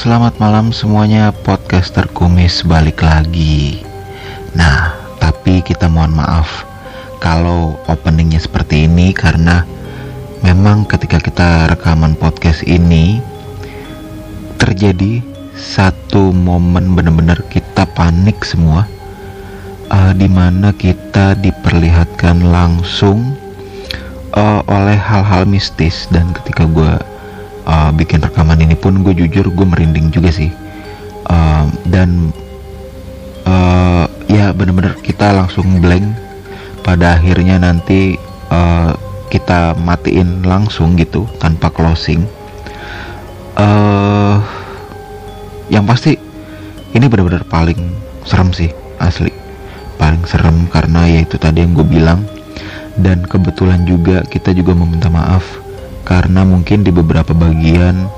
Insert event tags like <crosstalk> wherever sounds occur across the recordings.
selamat malam semuanya podcaster kumis balik lagi. Nah, tapi kita mohon maaf Kalau openingnya seperti ini karena Memang ketika kita rekaman podcast ini Terjadi satu momen benar-benar kita panik semua uh, Di mana kita diperlihatkan langsung uh, oleh hal-hal mistis. Dan ketika gue uh, bikin rekaman ini pun gue jujur gue merinding juga sih. Uh, dan uh, ya bener-bener kita langsung blank. Pada akhirnya nanti uh, kita matiin langsung gitu tanpa closing. Uh, yang pasti ini benar-benar paling serem sih asli. Paling serem karena ya itu tadi yang gue bilang. Dan kebetulan juga kita juga meminta maaf karena mungkin di beberapa bagian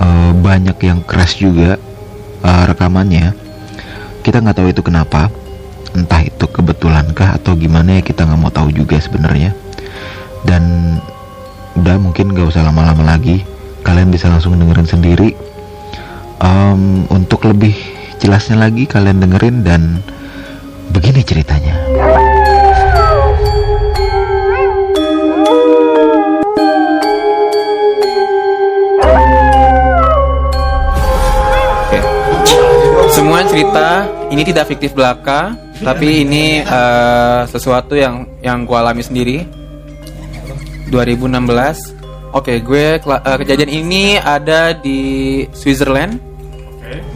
uh, banyak yang crash juga uh, rekamannya. Kita nggak tahu itu kenapa. Entah itu kebetulankah atau gimana ya kita nggak mau tahu juga sebenarnya. Dan udah mungkin nggak usah lama-lama lagi kalian bisa langsung dengerin sendiri. Um, untuk lebih jelasnya lagi kalian dengerin dan begini ceritanya. Cerita ini tidak fiktif belaka, tapi ini uh, sesuatu yang yang gue alami sendiri. 2016. Oke, gue uh, kejadian ini ada di Switzerland.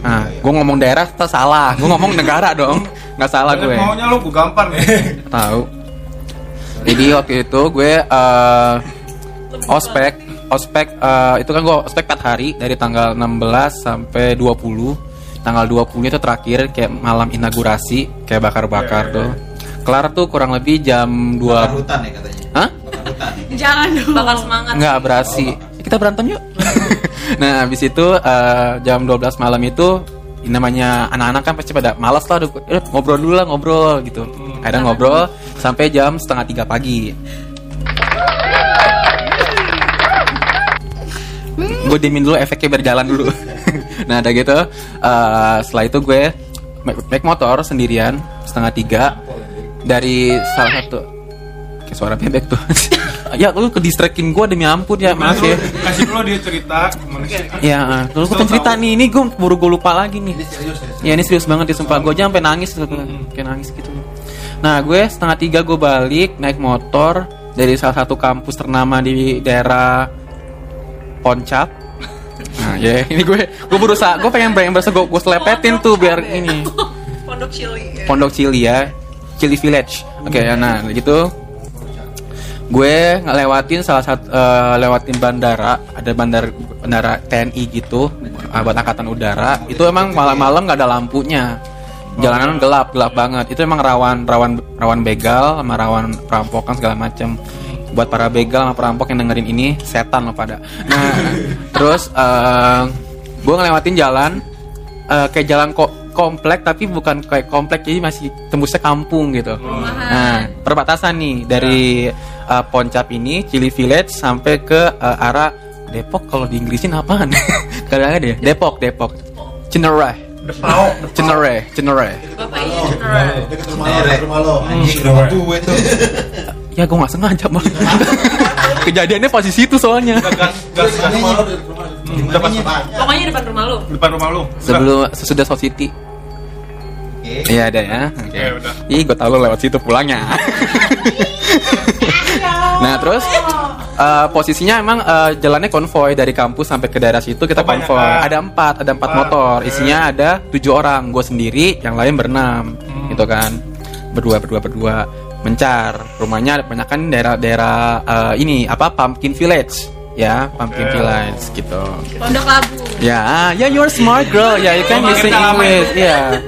Nah, gue ngomong daerah tak salah. Gue ngomong negara dong, nggak salah gue. Maunya lu gue gampar nih. Tahu. Jadi waktu itu gue uh, ospek, ospek uh, itu kan gue ospek 4 hari dari tanggal 16 sampai 20 tanggal 20 itu terakhir kayak malam inaugurasi kayak bakar-bakar tuh. Kelar tuh kurang lebih jam 2 Bakar hutan ya katanya. Hah? Bakar hutan. Jangan dong. Bakal semangat. Enggak berasi. Kita berantem yuk. <laughs> nah, habis itu eh, jam 12 malam itu ini namanya anak-anak kan pasti pada malas lah eh, ngobrol dulu lah ngobrol gitu. Kadang ngobrol sampai jam setengah tiga pagi. Gue dimin dulu efeknya berjalan dulu. <laughs> Nah ada gitu uh, setelah itu gue naik motor sendirian setengah tiga dari salah satu kayak suara bebek tuh. <laughs> Ya lu ke distractin gue demi ampun ya maaf ya. Kasih dulu dia cerita ya terus gue cerita nih ini gue buru gue lupa lagi nih. Ya ini serius banget ya sumpah. Gue aja sampai nangis gitu. Kayak nangis gitu. Nah gue setengah tiga gue balik naik motor dari salah satu kampus ternama di daerah Poncap <laughs> Nah, ya ini gue gue berusaha gue pengen pengen berusaha gue, gue selepetin tuh biar ini <laughs> Pondok Cili. Pondok Cili ya, Cili Village. Oke, ya, nah gitu. Gue ngelewatin salah satu eh, lewatin bandara, ada bandar bandara TNI gitu, uh, buat angkatan udara. Itu emang malam-malam nggak ada lampunya. Jalanan gelap, gelap banget. Itu emang rawan rawan rawan begal sama rawan perampokan segala macem buat para begal sama perampok yang dengerin ini setan loh pada. Nah, <laughs> terus uh, gue ngelewatin jalan uh, kayak jalan kok komplek tapi bukan kayak komplek jadi masih tembusnya kampung gitu. Nah, perbatasan nih dari uh, Poncap ini Cili Village sampai ke uh, arah Depok kalau di Inggrisin apaan? <laughs> Kadang ada ya? Depok, Depok. Dekat rumah lo, rumah lo. Anjing rumah gue tuh. <laughs> Ya gue gak sengaja bang. <laughs> Kejadiannya pas di situ soalnya. Gas gas gas rumah Depan Pokoknya depan rumah lu. depan rumah lu. Sebelum sesudah. Oke. Iya ada ya. Oke. Ya udah. Ih, gue tau lo lewat situ pulangnya. nah terus eh, posisinya emang eh, jalannya konvoy dari kampus sampai ke daerah situ kita Oh, banyak, konvoy. ah. Ada empat, ada empat Ah, motor. Isinya ada tujuh orang. Gue sendiri, yang lain berenam, Hmm. gitu kan. Berdua, berdua, berdua. Mencar. Rumahnya banyak kan daerah-daerah eh, ini apa Pumpkin Village, ya Pumpkin Oke. Village gitu. Pondok Labu. Ya, ya you're smart girl. Ya, you can Oh, use English. Iya.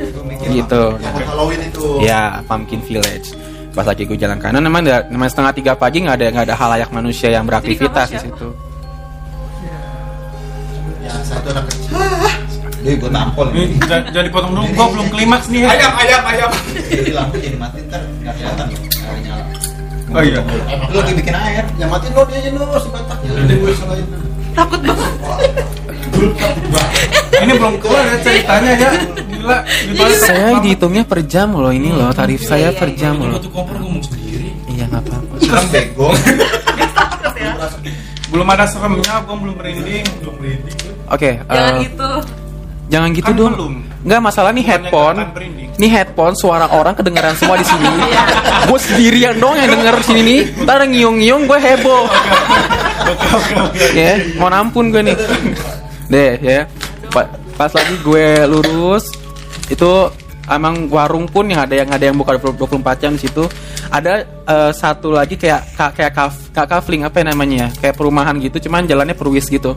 Gitu. Halloween itu. Ya, Pumpkin Village. Pas lagi gue jalan kanan, memang memang setengah tiga pagi nggak ada nggak ada halayak manusia yang beraktivitas di situ. Ya, satu anak kecil. Duh, gue tampol Nih, jangan jangan dipotong dulu, gua belum klimaks nih. Ayam, ayam, ayam. Jadi lampu jadi mati ntar nggak kelihatan nyala. Oh iya. Lu lagi bikin air, ya matiin lo dia aja lo si batak. Ya udah gue selain. Takut banget. Ini belum keluar ya ceritanya ya. Gila. dibalik- Saya dihitungnya per jam loh ini loh tarif saya per jam loh. Iya nggak apa-apa. Serem bego. Ya. Belum ada seremnya, gua belum merinding. Belum merinding. Oke. Jangan eh, gitu. Jangan gitu Kan dong. belum. Enggak masalah nih Bukannya headphone. Nih headphone suara orang kedengeran semua di sini. <laughs> gue sendirian dong yang denger sini nih. Ntar ada ngiung-ngiung gue heboh. <laughs> ya, mau ampun gue nih. Deh ya. Pa- Pas lagi gue lurus itu emang warung pun yang ada yang ada yang buka 24 jam di situ. Ada eh, satu lagi kayak ka- kayak kaf, kayak kafling apa ya namanya? Kayak perumahan gitu, cuman jalannya perwis gitu.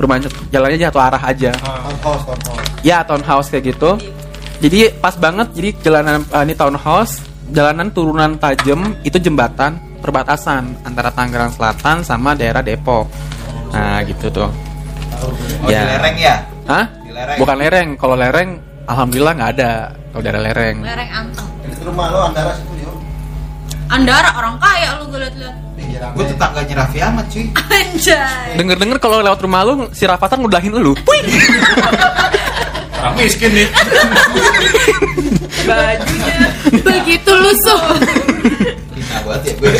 Perumahan jalannya satu arah aja. Townhouse, townhouse. Ya townhouse kayak gitu. Jadi pas banget jadi jalanan eh, ini townhouse, jalanan turunan tajam itu jembatan perbatasan antara Tangerang Selatan sama daerah Depok. Nah gitu tuh. Oh, Ya. di lereng ya? Hah? Di lereng. Bukan lereng. Kalau lereng, alhamdulillah nggak ada. Kalau daerah lereng. Lereng anteng. Rumah lo antara situ. Andara orang kaya lu gue liat-liat. Gue tetangganya Raffi Ahmad cuy. Anjay. Denger-denger kalau lewat rumah lu si Rafathar ngudahin lu. Wih! Orang miskin nih. Bajunya begitu lusuh. Banget ya gue.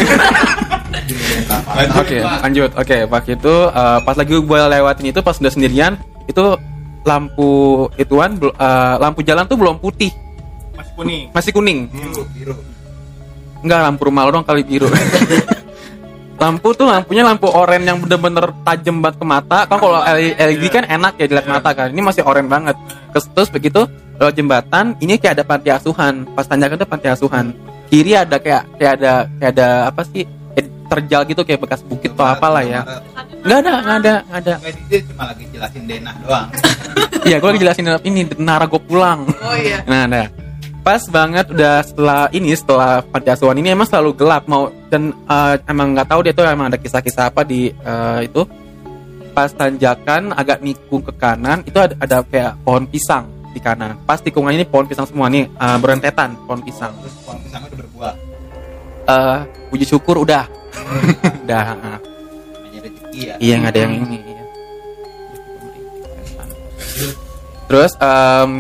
Oke, lanjut. Oke, pas itu eh, pas lagi gue lewatin itu pas udah sendirian, itu lampu ituan eh, lampu jalan tuh belum putih, Masih kuning. masih kuning. Biru, biru. Enggak lampu rumah lo dong kali biru. <laughs> lampu tuh lampunya lampu oranye yang bener-bener tajam banget ke mata. Kan kalau LED kan enak ya dilihat mata kan. Ini masih oranye banget. Terus, begitu lewat jembatan, ini kayak ada panti asuhan. Pas tanjakan tuh panti asuhan. Kiri ada kayak kayak ada kayak ada apa sih? Terjal gitu kayak bekas bukit atau apalah ya. Nggak ada, nggak ada, nggak ada. Dia cuma lagi jelasin denah doang. <laughs> Iya, gue lagi jelasin ini Nara gue pulang. Oh iya. Nah, nah. Pas banget udah setelah ini setelah panti asuhan ini emang selalu gelap mau dan eh, emang nggak tahu dia tuh emang ada kisah-kisah apa di eh, itu pas tanjakan agak nikung ke kanan itu ada, ada kayak pohon pisang di kanan. Pas tikungan ini pohon pisang semua nih eh, berentetan pohon pisang. Terus pohon pisangnya udah berbuah. Eh puji syukur udah. <laughs> udah. Namanya rezeki ya. Iya nggak ada yang ini. iya. Terus em,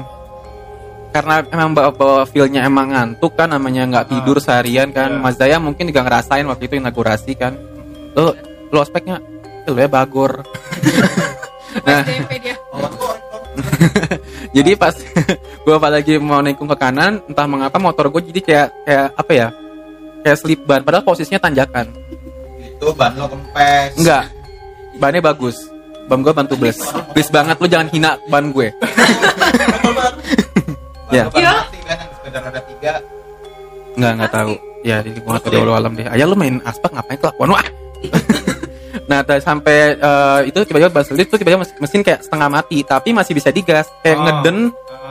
karena emang bawa, bawa feelnya emang ngantuk kan namanya nggak tidur seharian kan. Mas Daya mungkin juga ngerasain waktu itu inaugurasi kan. Lu lu ospeknya lu ya bagor. <laughs> Nah. Dia. <laughs> jadi pas <laughs> gue pas lagi mau nikung ke kanan entah mengapa motor gue jadi kayak kayak apa ya kayak slip ban. Padahal posisinya tanjakan. Itu ban lo kempes. enggak bannya bagus. Ban gue bantu bless please banget lu jangan hina ban gue Ya. Iya. sepeda roda tiga. Nggak, nggak tahu. Ya, jadi gua nggak tahu di alam deh. Ayah lu main aspak ngapain kelakuan wah. <laughs> nah, sampai eh, itu tiba-tiba bas lift tuh tiba-tiba mes- mesin kayak setengah mati, tapi masih bisa digas. Kayak Oh. ngeden,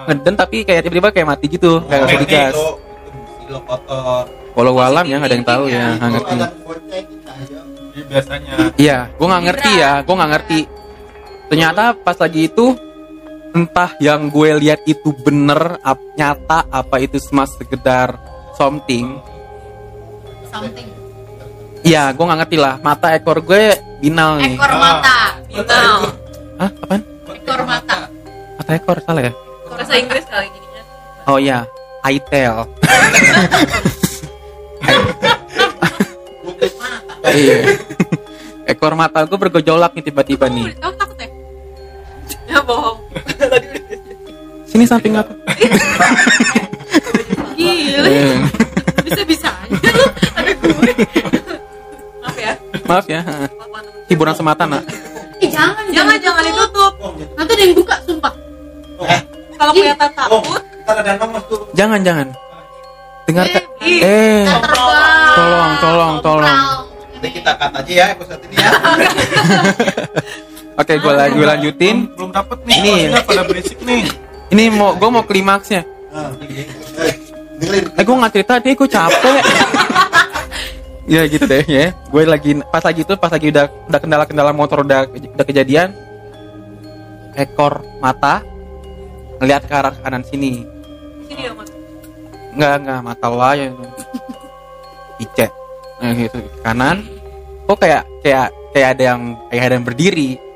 ngeden tapi kayak tiba-tiba kayak mati gitu, kayak nggak bisa digas. Itu, itu mesin lo kotor. Walau alam ya nggak ada yang tahu ya, nggak ngerti. Biasanya Iya, gua nggak ngerti ya, gua nggak ngerti. Ternyata pas lagi itu entah yang gue lihat itu bener, ap, nyata apa itu cuma sekedar something. Something. Iya, gue nggak ngerti lah. Mata ekor gue binal nih. Ekor mata. Binal. Hah? Apaan? Ekor mata. Mata ekor salah ya? Bahasa Inggris kali jadinya. Oh iya, itel. iya. Ekor mata gue bergejolak nih tiba-tiba nih. Kamu takut ya? Ya bohong. Sini samping aku. <laughs> Gila. Eh, Bisa bisanya lu ada gue. Maaf ya. Maaf ya. Hiburan semata nak. Eh jangan jangan jangan ditutup. Nanti ada yang buka sumpah. Eh, Kalau kelihatan takut. Jangan jangan. Dengarkan. Eh, terbang. tolong tolong tolong. Nanti kita cut aja ya episode ini ya. <laughs> Oke, gue lagi lanjutin. belum, belum dapet nih. Ini. Ini pada berisik nih. Ini mau gue mau klimaksnya. Eh gue nggak cerita deh, gue capek. <laughs> ya gitu deh ya. Gue lagi pas lagi itu pas lagi udah udah kendala-kendala motor udah udah kejadian. Ekor mata ngelihat ke arah kanan sini. Sini dong, Mas. Enggak enggak mata lo aja itu. Ice. Nah, gitu kanan. Kok kayak kayak kayak ada yang kayak ada yang berdiri.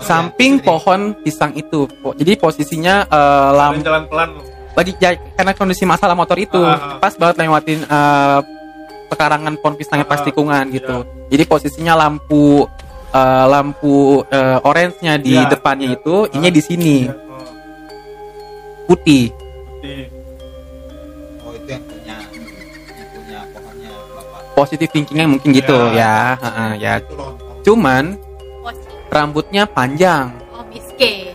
Samping pohon pisang itu jadi posisinya eh, lam jalan pelan lagi ya, karena kondisi masalah motor itu ah. pas banget lewatin eh, pekarangan pohon pisangnya pas tikungan gitu iya. jadi posisinya lampu eh, lampu eh, orange-nya di Iya, depannya iya. itu ini di sini Iya, oh, putih di- Oh itu yang punya yang punya pohonnya bapak. positif thinkingnya mungkin gitu Iya. ya heeh, ya loh. cuman. Rambutnya panjang Oh, miske.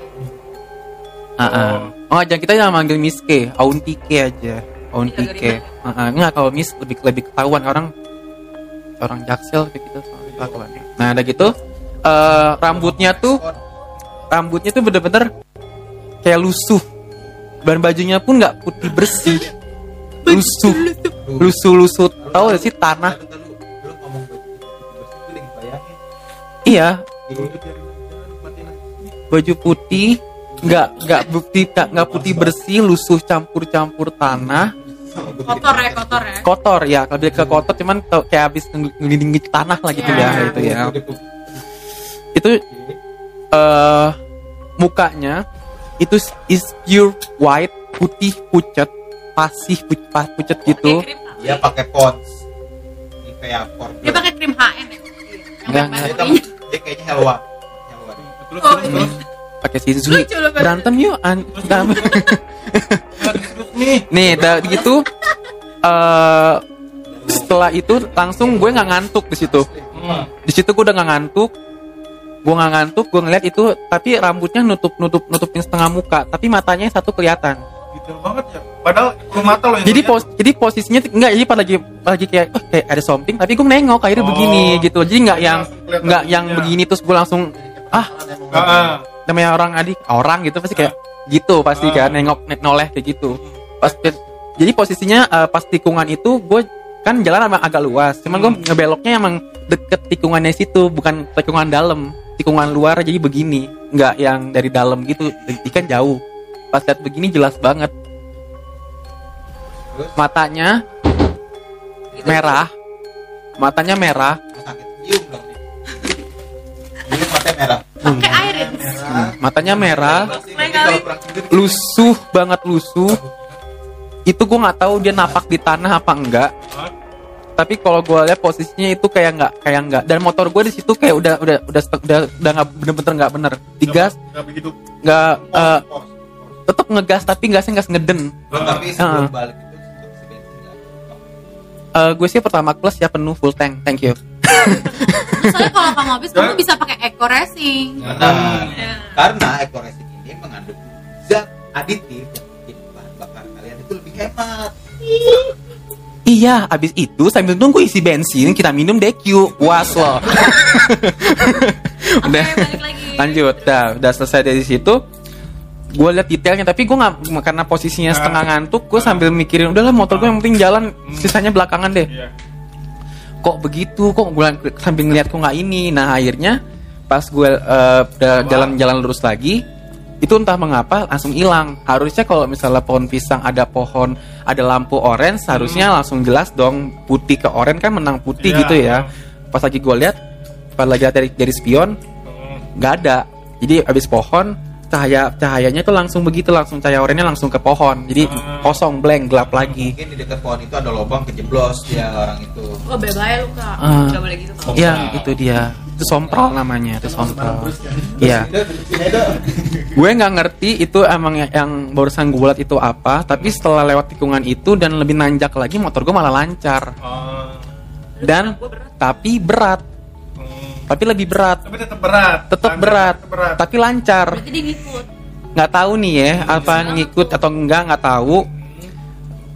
Heeh. Oh, jangan kita jangan manggil Miss K, Auntie K aja. Auntie K. Heeh, Enggak kalau Miss lebih lebih ketahuan orang orang jaksel kayak gitu soalnya. Nah, ada gitu eh rambutnya tuh rambutnya tuh bener-bener kayak lusuh. Dan bajunya pun nggak putih bersih. Lusuh. Lusuh-lusuh. Tahu gak sih tanah? Iya, baju putih nggak nggak putih nggak nggak putih bersih lusuh campur-campur tanah Kotor ya, kotor ya. kotor ya lebih ke kotor cuman tau- kayak habis ngelindungi tanah lah gitu ya Ya. gitu ya itu eh mukanya itu is pure white putih pucet pasih pu- pa- pucet gitu? Dia pakai pons. Dia pakai krim HN ya? Yang Enggak, banyak dia, kayaknya hewa. Hewa. Terus, Oh, terus, ini. terus. pakai Bang. berantem yuk an nih. nih udah gitu eh setelah itu langsung gue nggak ngantuk di situ Hmm. di situ gue udah nggak ngantuk gue nggak ngantuk gue ngeliat itu tapi rambutnya nutup nutup nutupin setengah muka tapi matanya satu kelihatan Detail banget ya. Padahal lu mata lo yang jadi pos jadi posisinya enggak jadi pas lagi pas lagi kayak oh, kayak ada something tapi gue nengok akhirnya Oh. begini gitu. Jadi nggak yang nggak yang begini terus gue langsung ah namanya orang adik orang gitu. Pasti kayak gitu pasti kan nengok ne- noleh kayak gitu. Pas jadi posisinya eh, pas tikungan itu gue kan jalan emang agak luas cuman gue ngebeloknya emang deket tikungannya situ bukan tikungan dalam tikungan luar jadi begini. Nggak yang dari dalam gitu jadi kan jauh. Pas lihat begini jelas banget matanya merah. Matanya merah. Pakai air ya? Merah. matanya merah. Lusuh banget lusuh. Itu gue nggak tahu dia napak di tanah apa enggak. Tapi kalau gue lihat posisinya itu kayak nggak kayak enggak dan motor gue di situ kayak udah udah udah udah udah nggak bener-bener nggak bener. Digas Nggak begitu. nggak eh, tetep ngegas tapi gasnya nggak ngeden. Belum, tapi sebelum Ah. balik Eh, gue sih pertama plus ya penuh full tank thank you <laughs> Soalnya kalau kamu habis, kamu bisa pakai eco racing. Nah, Ya. karena eco racing ini mengandung zat aditif yang bikin bahan bakar kalian itu lebih hemat. Iya, abis itu sambil nunggu isi bensin kita minum DQ. Puas loh. <laughs> Oke, udah balik lagi. lanjut, dah, udah selesai dari situ. Gue liat detailnya, tapi gue nggak karena posisinya setengah ngantuk, gue sambil mikirin udahlah motor gue yang penting jalan, sisanya belakangan deh. Iya. Kok begitu? Kok gue sambil ngeliat kok nggak ini? Nah akhirnya pas gue eh, udah jalan-jalan lurus lagi, itu entah mengapa langsung hilang. Harusnya kalau misalnya pohon pisang ada pohon, ada lampu orange, harusnya langsung jelas dong putih ke orange kan menang putih Iya. gitu ya. Pas lagi gue lihat, pas lagi lihat dari dari spion, Hmm. nggak ada. Jadi abis pohon cahaya cahayanya tuh langsung begitu langsung cahaya oranye langsung ke pohon. Jadi Hmm. kosong blank gelap lagi. Mungkin di dekat pohon itu ada lubang kejeblos dia orang itu. Oh, bye-bye lu, Kak. Ah. Nggak boleh gitu. Kak. Iya itu dia. Itu sompral namanya itu sompral. Iya. gue nggak ngerti itu emang yang, yang barusan gue lihat itu apa tapi setelah lewat tikungan itu dan lebih nanjak lagi motor gue malah lancar Ah. dan tapi berat. Tapi lebih berat Tapi tetap berat. tetap berat tetap berat. tapi lancar Berarti dia ngikut. nggak tahu nih ya apa ngikut atau enggak nggak tahu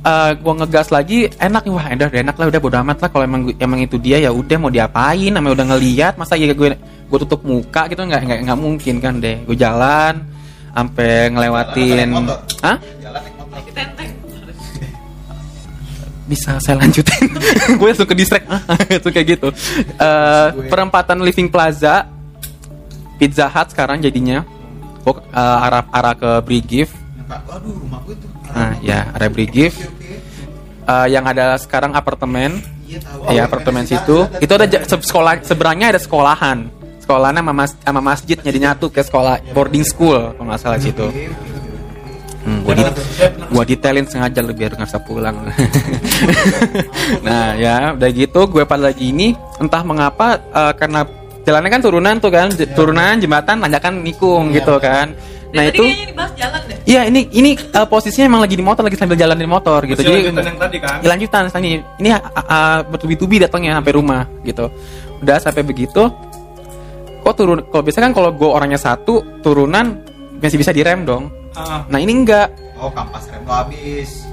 Eh gue ngegas lagi enak wah enak enak lah udah bodo amat lah kalau emang emang itu dia ya udah mau diapain namanya udah ngeliat masa ya gue gue tutup muka gitu nggak nggak nggak mungkin kan deh gue jalan sampai ngelewatin Jalan naik motor. Hah? Jalan naik motor. Bisa saya lanjutin? <laughs> Gue langsung ke distract. Ah <laughs> itu kayak gitu. Eh, perempatan Living Plaza Pizza Hut sekarang jadinya. Gue eh, arah arah ke gue tuh. nah ya arah Brigif. Eh, yang ada sekarang apartemen. Iya tahu. ya apartemen situ. itu ada sekolah. seberangnya ada sekolahan. Sekolahnya sama, mas, sama masjid. jadi nyatu ke sekolah boarding school kalau nggak salah situ. Hmm, gua, di, gua detailin sengaja lu biar nggak usah pulang. <laughs> nah ya udah gitu gue pada lagi ini entah mengapa eh, karena jalannya kan turunan tuh kan j- turunan jembatan tanjakan nikung gitu kan. Nah Dari itu jalan deh. Iya ini ini eh, posisinya emang lagi di motor lagi sambil jalan di motor gitu. Masih Jadi lanjutan yang tadi kan? Ya, lanjutan tadi ini uh, bertubi-tubi datangnya sampai rumah gitu. Udah sampai begitu kok turun kalau biasa kan kalau gue orangnya satu turunan masih bisa direm dong. Ah, Nah ini enggak Oh, kampas rem lo habis.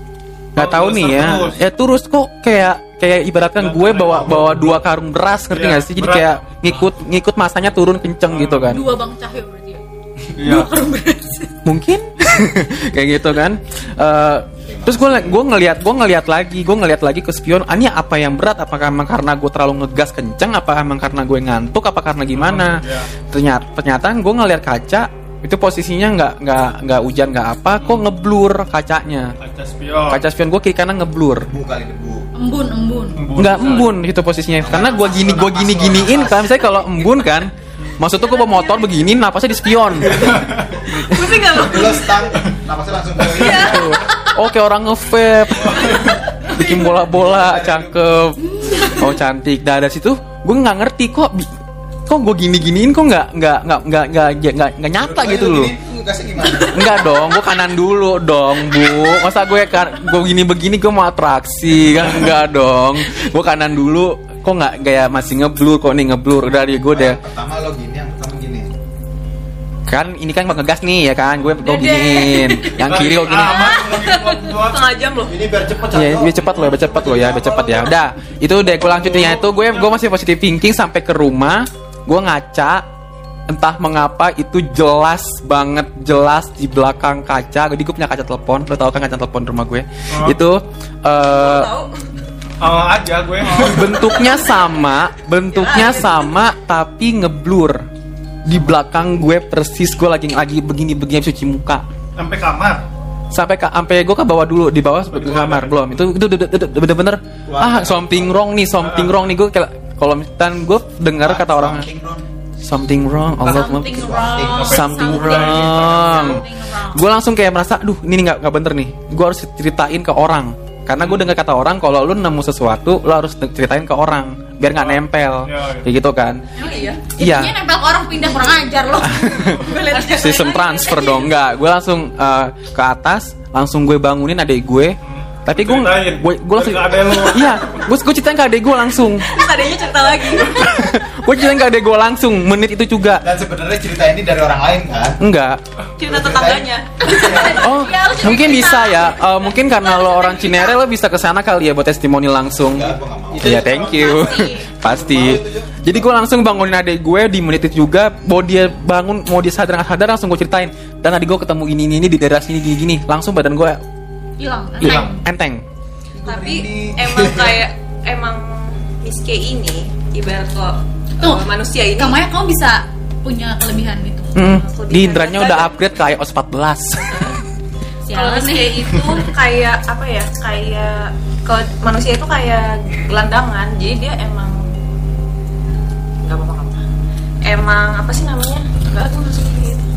nggak Oh, tahu nih ya. terus. Ya terus kok kayak kayak ibaratkan gue bawa bawa dua karung beras ngerti nggak sih? Jadi berat. kayak ngikut ngikut masanya turun kenceng gitu kan. Dua bang Cahyo berarti ya. iya. mungkin <laughs> kayak gitu kan Eh, terus gue gue ngelihat gue ngelihat lagi gue ngelihat lagi ke spion ah, ini apa yang berat apakah emang karena gue terlalu ngegas kenceng apa emang karena gue ngantuk apa karena gimana Iya. ternyata ternyata gue ngelihat kaca itu posisinya nggak nggak nggak hujan nggak apa kok ngeblur kacanya. Kaca spion. kaca spion gue kiri kanan ngeblur. Debu kali debu. Embun, embun. nggak embun gitu posisinya. Karena gue gini gue gini giniin kan? Misalnya kalau embun kan? Maksudnya gue bawa motor begini napasnya di spion. Pusing gak lo? Lo stang, napasnya langsung Iya. Oke orang nge-vape. Bikin bola-bola Cakep. Oh cantik. Nah dari situ Gue nggak ngerti kok Kok gue gini-giniin Kok nggak nggak nggak nggak nggak nggak nggak nyata gitu loh? Enggak dong, gue kanan dulu dong, Bu. Masa gue kan gue gini begini gue mau atraksi kan enggak dong. Gue kanan dulu, kok nggak kayak masih ngeblur kok nih ngeblur. Udah dia gue deh. Pertama lo gini, yang pertama gini. Kan ini kan ngegas nih ya kan, gue gue giniin. Yang kiri kok gini. Ah, Setengah jam loh. Ini biar cepet Iya, biar cepat loh, biar cepat loh ya, biar cepat ya. Udah, itu udah gue lanjutin ya. Itu gue gue masih positive thinking sampai ke rumah, gue ngaca entah mengapa itu jelas banget jelas di belakang kaca. Jadi gue punya kaca telepon, lo tau kan kaca telepon rumah gue. Oh. Itu eh, Tahu? Ah, aja gue. bentuknya sama, bentuknya sama tapi ngeblur. Di belakang gue persis gue lagi lagi begini begini cuci muka Sampai kamar. sampai ke sampai gue kan bawa dulu di bawah ke kamar belum itu itu itu- itu- itu bener-bener ah something wrong nih something wrong nih gue kayak kalau misalkan gue dengar kata orang something wrong. Allah Something wrong. something wrong. Gue langsung kayak merasa aduh ini nggak nggak bener nih. Gue harus ceritain ke orang. Karena gue dengar kata orang kalau lu nemu sesuatu lu harus ceritain ke orang biar nggak nempel. Iya, iya. kayak gitu kan. Emang iya? Iya. Nempel ke orang pindah kurang ajar <laughs> liat sistem transfer dong enggak gue langsung eh, ke atas langsung gue bangunin adik gue tapi gue gue gue langsung adek <laughs> iya gue gue ceritain ke adik gue langsung. Terus adanya cerita lagi. <laughs> gue ceritain ke adik gue langsung menit itu juga. Dan sebenarnya cerita ini dari orang lain kan? enggak. Cerita tetangganya. oh Iya, mungkin bisa ya. Eh, mungkin karena lo orang Cinere lo bisa ke sana kali ya buat testimoni langsung. Enggak, gua nggak mau. Iya thank you. Pasti. <laughs> Jadi gue langsung bangunin adik gue di menit itu juga. Mau dia bangun Mau dia sadar nggak sadar Langsung gue ceritain. Dan adik gue ketemu gini ini di daerah sini gini gini. Langsung badan gue Hilang. hilang. Enteng. Tapi emang <laughs> kayak emang Miss K ini ibarat kok Tuh, uh, manusia ini. Kamu kamu bisa punya kelebihan itu. Hmm, Kelebihan. di indranya udah upgrade ke iOS 14 kalau K itu kayak apa ya kayak kalau manusia itu kayak gelandangan jadi dia emang nggak apa-apa emang apa sih namanya? Nggak tuh maksudnya? gitu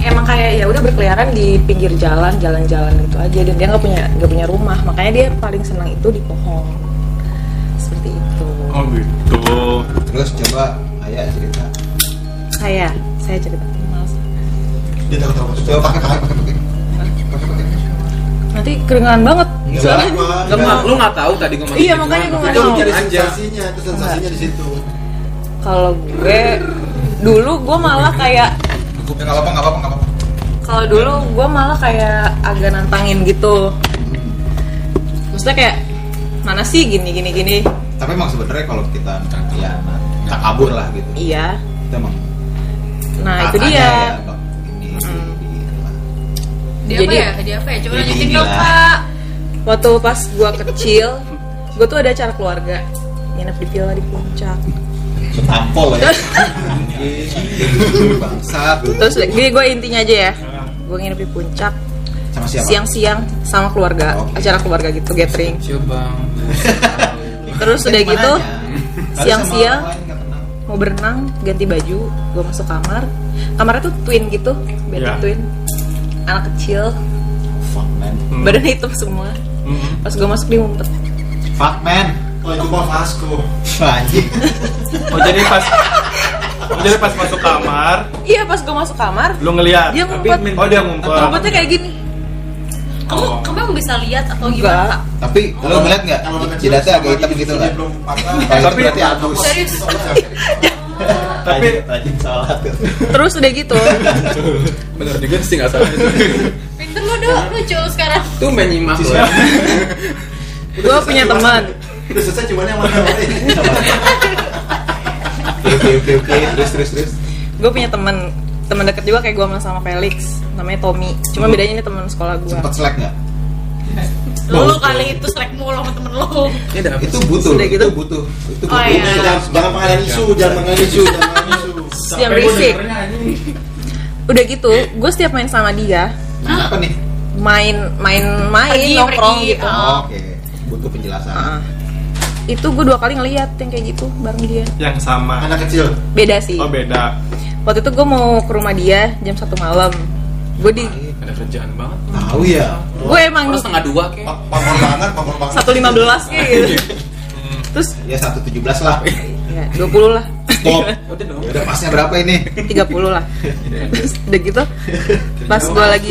emang kayak ya udah berkeliaran di pinggir jalan jalan-jalan gitu aja dan dia nggak punya nggak punya rumah makanya dia paling senang itu di pohon seperti itu Oh gitu. Terus coba ayah cerita. saya saya cerita Males. Dia tahu tahu. Coba pakai pakai pakai pakai. Nanti keringan banget Enggak apa. lu nggak tahu tadi gue Iya, makanya gue nggak tahu. Jadi sensasinya, itu sensasinya di situ. kalau gue dulu gue malah kayak Ya nggak apa-apa, nggak apa-apa, nggak apa-apa. kalau dulu gue malah kayak agak nantangin gitu maksudnya kayak mana sih gini gini gini Tapi emang sebenarnya kalau kita ya tak kabur lah gitu. iya Itu emang. nah itu dia ya, ini, Hmm. Dia apa Jadi- ya? Dia apa ya? Coba Jadi lanjutin dong, Kak. waktu pas gue kecil gue tuh ada acara keluarga nginep di villa di puncak Tampol ya. Bangsat. terus gini gue intinya aja ya gue nginep di puncak Sama siapa? siang-siang sama keluarga Oke. acara keluarga gitu gathering coba terus udah gitu siang-siang mau berenang ganti baju gue masuk kamar kamarnya tuh twin gitu beda Ya. twin anak kecil Fuck man. badannya hitam semua Hmm. pas gue masuk dia ngumpet Fuck man. Oh itu mah Vasco. Anjing. <laughs> Oh jadi pas oh, jadi pas masuk kamar iya pas gue masuk kamar lu ngeliat. dia ngumpet Oh dia ngumpet. ngumpetnya kayak gini Kamu Oh. kamu emang bisa lihat atau enggak gimana? Tapi lu ngeliat nggak? Jidatnya agak hitam gitu <laughs> kan? Tapi- berarti. Serius? Tapi rajin tuh. terus udah gitu <laughs> bener juga sih nggak salah Pinter lo dong, lucu sekarang. tuh main nyimak lo gue punya teman Udah selesai cuman yang mana <laughs> Oke oke oke. Terus terus terus. gue punya teman teman deket juga kayak gue sama Felix namanya Tommy cuma bedanya ini teman sekolah gue Sempet selek nggak? Lu kali itu selek mulu sama temen lo. ini apa Itu butuh. Sudah gitu? Itu butuh. Itu Oh, butuh. iya. Jangan jangan mengalami isu, jangan mengalami isu, jangan mengalami isu. yang berisik udah gitu gue setiap main sama dia Nah, apa nih? main main main Pergi, nongkrong pergi. gitu Oh. Oke. Butuh penjelasan. Ah. Itu gue dua kali ngeliat yang kayak gitu bareng dia. Yang sama. Anak kecil. beda sih. Oh beda. waktu itu gue mau ke rumah dia jam satu malam. Gue di ada kerjaan banget. Tahu ya. gue emang Orang setengah dua kayak Pa- Pamor banget, pamor banget. satu lima belas kayak <laughs> gitu terus? Ya 117 lah. ya dua puluh lah. Stop. <laughs> udah dong. Ya udah pasnya berapa ini? tiga puluh lah. Terus udah gitu pas gue lagi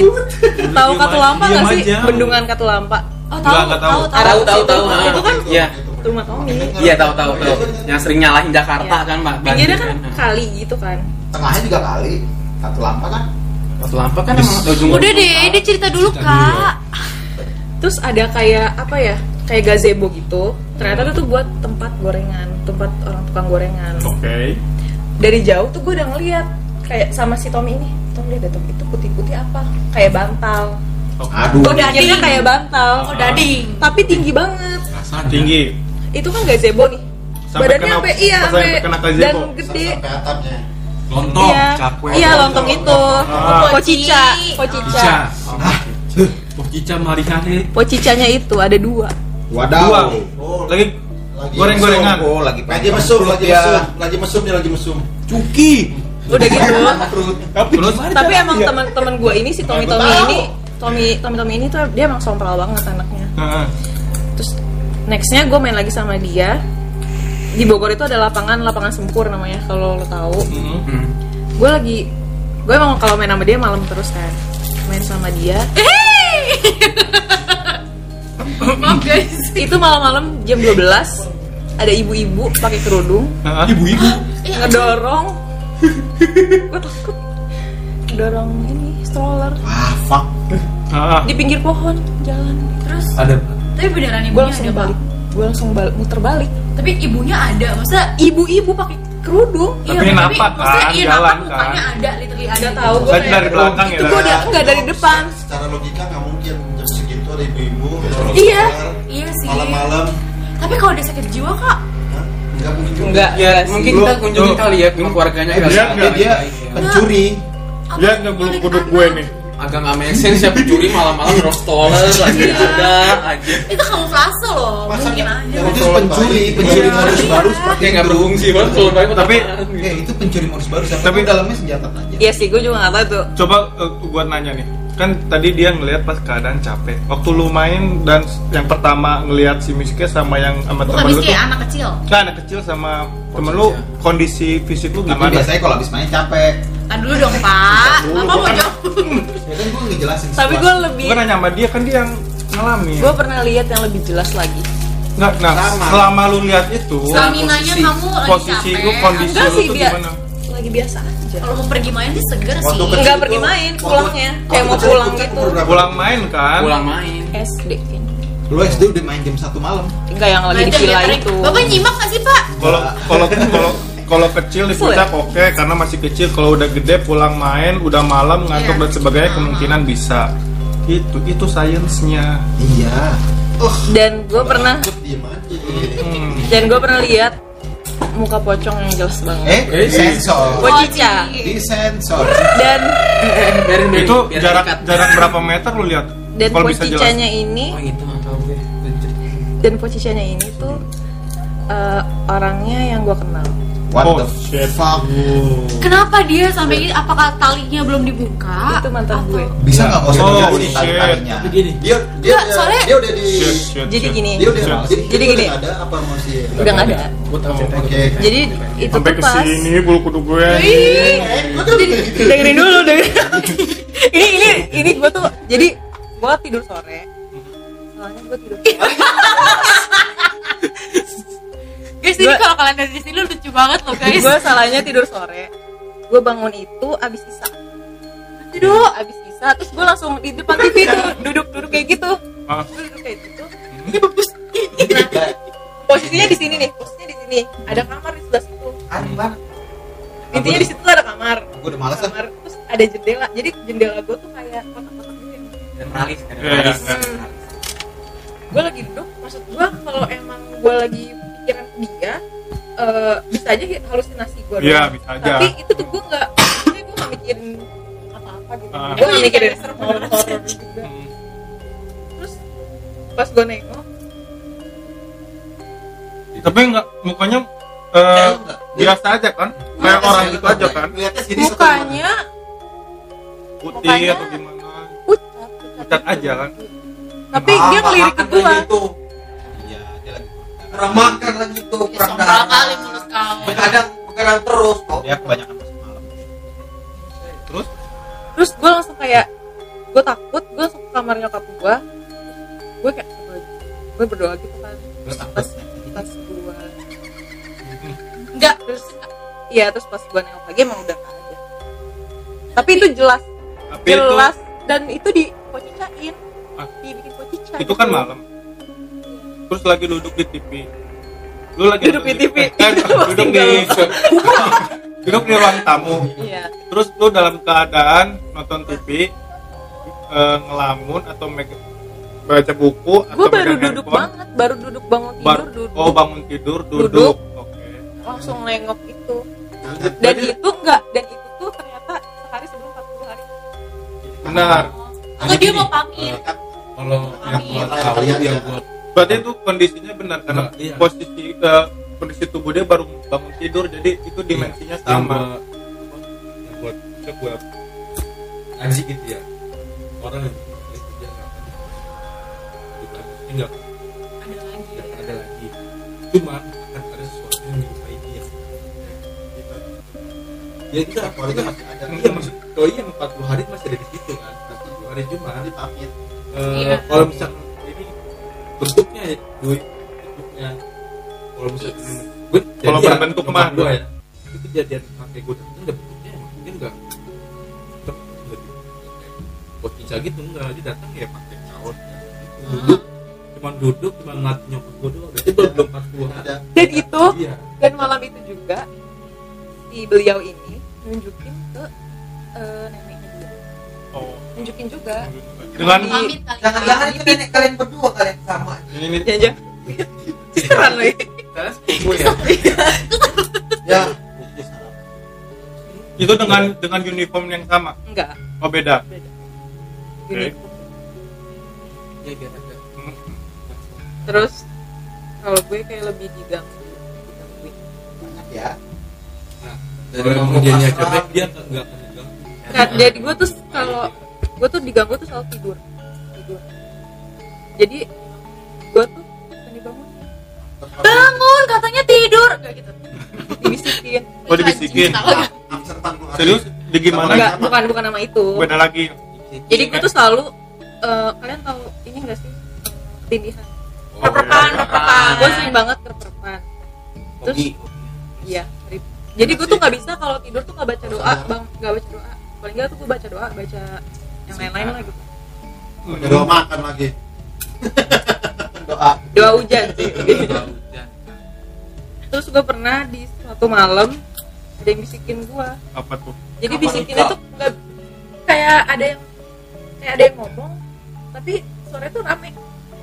tahu Katulampa diem sih? bendungan Katulampa. Oh, tahu, tahu. tahu, tahu. tahu tahu. Itu kan iya rumah Tommy. Iya tahu tahu tahu. Yang sering nyalahin Jakarta Ya. kan mbak? Pinggirnya kan kali gitu kan. Tengahnya juga kali. Satu lampa kan? Pas lampa kan emang Udah deh, ini cerita dulu, Kak. terus ada kayak apa ya kayak gazebo gitu. Ternyata itu tuh buat tempat gorengan tempat orang tukang gorengan. Oke. dari jauh tuh gue udah ngeliat kayak sama si Tommy ini. Tom lihat itu putih-putih apa? Kayak bantal. Aduh. gue mikirnya kayak bantal. Oh, dading. tapi tinggi banget. Tinggi. Itu kan gazebo nih Sampai badannya kena- sampai iya sampai sampai kena dan gazebo. gede Sampai atapnya. Lontong. iya Cakwe. iya lontong itu Ah. pocica pocica Cica Oh Cica mari hari pocicanya itu ada dua Wadaw. Dua. Oh, Lagi goreng-gorengan. Oh, lagi Lagi mesum, lagi mesum, lagi mesum nih, lagi mesum. Cuki. udah gitu <laughs> Tapi terus tapi emang teman-teman gue ini si Tommy Tommy ini Tommy Tommy Tommy ini tuh dia emang sompral banget anaknya Heeh. terus nextnya gue main lagi sama dia. Di Bogor itu ada lapangan lapangan sempur namanya kalau lo tahu. Hmm. gue lagi gue emang kalau main sama dia malam terus kan. Main sama dia. <laughs> Maaf guys. itu malam-malam jam 12 ada ibu-ibu pakai kerudung. Heeh. Ibu-ibu. ngedorong. <laughs> Gue takut. Ngedorong ini stroller. Ah, fuck. Heeh. di pinggir pohon jalan. Terus, ada tapi beneran gue ibunya langsung ada, Pak? balik gue langsung balik muter balik Tapi ibunya ada, masa ibu-ibu pakai kerudung Tapi Iya, napak maksudnya kan, iya jalan napak kan. mukanya ada, literally ada. Nggak tahu, gitu. gua Saya dari belakang ya. itu gue udah enggak dari depan Secara logika nggak mungkin jam segitu ada ibu-ibu. Iya. stroller, Iya sih. Malam-malam. Tapi kalau dia sakit jiwa, Kak, Hah? Nggak mungkin juga. enggak ya enggak mungkin kita kunjungin Lu- kali ya ke keluarganya Eh, kali dia ya. nggak- Dia pencuri. Lihat nggak bulu kuduk gue nih. Agak nggak make sense ya pencuri malam-malam rostoler lagi ada aja itu kamuflase loh. Masa Mungkin nggak- aja. Itu pencuri, pencuri Iya. modus baru seperti nggak berfungsi banget kalau baik Tapi- Eh, itu pencuri modus baru. Siapa Tapi- dalamnya senjata tajam. Iya sih, gue juga gak tahu tuh. Coba uh, gua nanya nih. Kan tadi dia ngelihat pas keadaan capek. Waktu lu main dan yang pertama ngelihat si Miske sama yang sama Bukan temen lu tuh. anak kecil. Kan anak kecil sama temen lu kondisi fisik lu Tapi gimana? biasanya kalau habis main capek. Kan dulu dong, Pak. Bapak mau jawab. <laughs> Ya kan gue ngejelasin. Tapi gue lebih, Gua nanya sama dia kan dia yang ngalamin. gue pernah lihat yang lebih jelas lagi. Nggak, nah, selama lu lihat itu Staminanya posisi- kamu lagi posisi capek. lu kondisi Enggak lu sih, tuh biar gimana? lagi biasa aja. Kalau mau pergi main sih seger Waktu sih. kecil Enggak pergi main, waktu- pulangnya. Kayak waktu mau kecil pulang itu gitu. umur berapa? Pulang main kan? pulang main SD kayaknya. Lu SD udah main jam satu malam. Enggak yang lagi Nah, di itu villa itu. Bapak nyimak gak sih, Pak? Kalau kalau <laughs> kalau kalau kecil di puncak oke karena masih kecil kalau udah gede pulang main udah malam ngantuk Iya. dan sebagainya kemungkinan bisa itu itu sainsnya Iya. Oh, Dan gue pernah, aja. Hmm. dan gue pernah lihat muka pocong yang jelas banget. eh, sensor. Pocica. Di sensor. Dan biarin biarin itu jarak dekat. jarak berapa meter lu lihat dan kalau bisa jelas pocicanya ini oh itu dan pocicanya ini tuh eh, orangnya yang gue kenal. What Oh, the shit. fuck Kenapa dia sampai ini? Apakah talinya belum dibuka? Itu mantan Atau- gue. bisa nggak kau Oh, oh, di shit. tali-talinya Tapi gini. dia dia Nggak, soalnya- dia udah di Shit, shit, Jadi shit. gini. dia udah Shit. Jadi gini. udah ada apa masih Udah nggak ada. oke Jadi itu Sampai tuh pas sini bulu kudu gue. Ih, dengerin dulu dengerin <laughs> ini ini ini gue tuh jadi gue tidur sore soalnya gue tidur sore Guys, ini Gua- kalau kalian dari sini lucu banget loh guys. gue salahnya tidur sore. Gue bangun itu abis isa tidur. Abis isa terus gue langsung di depan TV tuh duduk duduk kayak gitu. Ah. Gua duduk kayak gitu. ini nah, posisinya di sini nih posisinya di sini. Ada kamar di sebelah situ. Aneh banget. Intinya di situ tuh ada kamar. Gue udah malas kamar terus ada jendela. Jadi jendela gue tuh kayak kotak-kotak gitu ya. Dan meralis iya, iya. gue lagi duduk maksud gue kalau emang gue lagi eh, bisa aja halusinasi gue Iya, bisa aja. tapi itu tuh gue nggak maksudnya gue nggak mikirin apa-apa gitu Ah. gue nggak mikirin horor juga Hmm. terus pas gue nengok Tapi enggak mukanya eh, biasa aja kan? Kayak orang gitu aja kan? mukanya Putih Mukanya- atau gimana? pucat Pucat aja kan? tapi dia ngelirik ke gue iya kurang makan lagi tuh kurang Sombral darah kali mulut kau. begadang begadang terus kok. Dia kebanyakan masuk malam. Terus? Terus gue langsung kayak gue takut gue langsung ke kamar nyokap gue gue kayak gue berdoa gitu kan. Terus pas pas gue Enggak. terus iya terus pas gue nengok lagi emang udah gak ada. Tapi itu jelas tapi itu jelas dan itu dipocicain Ah. dibikin pocica itu kan malam. Terus lagi duduk di TV. Lu lagi Duduk di TV. Eh, duduk di <laughs> duduk di ruang tamu. iya Terus lu dalam keadaan nonton TV eh, ngelamun atau meg- baca buku atau gue baru duduk handphone? banget baru duduk bangun tidur Bar- duduk oh bangun tidur duduk, Duduk. oke langsung nengok itu dan itu enggak dan itu tuh ternyata sehari sebelum 40 hari benar Atau dia mau pamit. Kalau yang buat tahu yang buat berarti itu kondisinya benar karena Enggak, iya. posisi eh, kondisi tubuh dia baru bangun tidur jadi itu dimensinya yang sama buat yang buat buat ngaji gitu ya. Orang yang itu dia nggak nggak Ada lagi. nggak ada lagi. Cuma akan ada sesuatu yang menyukai dia. Ya kita kita masih ada. iya maksud doi yang 40 hari masih ada di situ kan. 40 hari cuma. Nanti pamit. Eh, Iya. kalau misalkan ya duit. Bentuknya kalau misalkan gue Kalau jadi berbentuk mah. gua ya. Itu kejadian pakai gue datang udah bentuknya mungkin enggak. Di posisa gitu enggak. Dia datang ya pakai kaos ya. Duduk. Cuma duduk cuma ngeliat nyokap gue doang. Berarti belum belum. 40 hari ada. Dan itu iya. dan malam itu juga si beliau ini nunjukin ke eh, neneknya dia. Oh. Nunjukin juga dengan jangan-jangan itu nenek kalian berdua kalian sama. Ini ya aja keren lagi. Karena sepupu ya? Ya. Itu dengan dengan uniform yang sama? Enggak. Oh beda. Beda. Gini. ya biar ada. Terus kalau gue kayak lebih diganggu digangguin banyak ya. Dari ngomong dia nya cewek dia nggak nggak akan diganggu kan jadi gue tuh kalau gue tuh diganggu tuh selalu tidur. Tidur. Jadi gue tuh bukan dibangun bangun katanya tidur. Kayak gitu. <laughs> Dibisikin. Oh dibisikin. Absen 40 hari serius? Di gimana? Enggak bukan bukan nama itu. Beda lagi. Jadi gue tuh selalu eh, kalian tahu ini enggak sih? Ketindihan perperpan perperpan gue sering banget perperpan terus iya jadi gue tuh nggak bisa kalau tidur tuh nggak baca doa bang. Nggak baca doa. Paling nggak tuh gue baca doa baca yang lain-lain lah gitu Udah doa makan lagi. Doa. Doa hujan. Sih terus gue pernah di suatu malam ada yang bisikin gue apa tuh? Jadi Apa bisikinnya tuh nggak kayak ada yang kayak ada yang ngomong tapi suaranya tuh rame.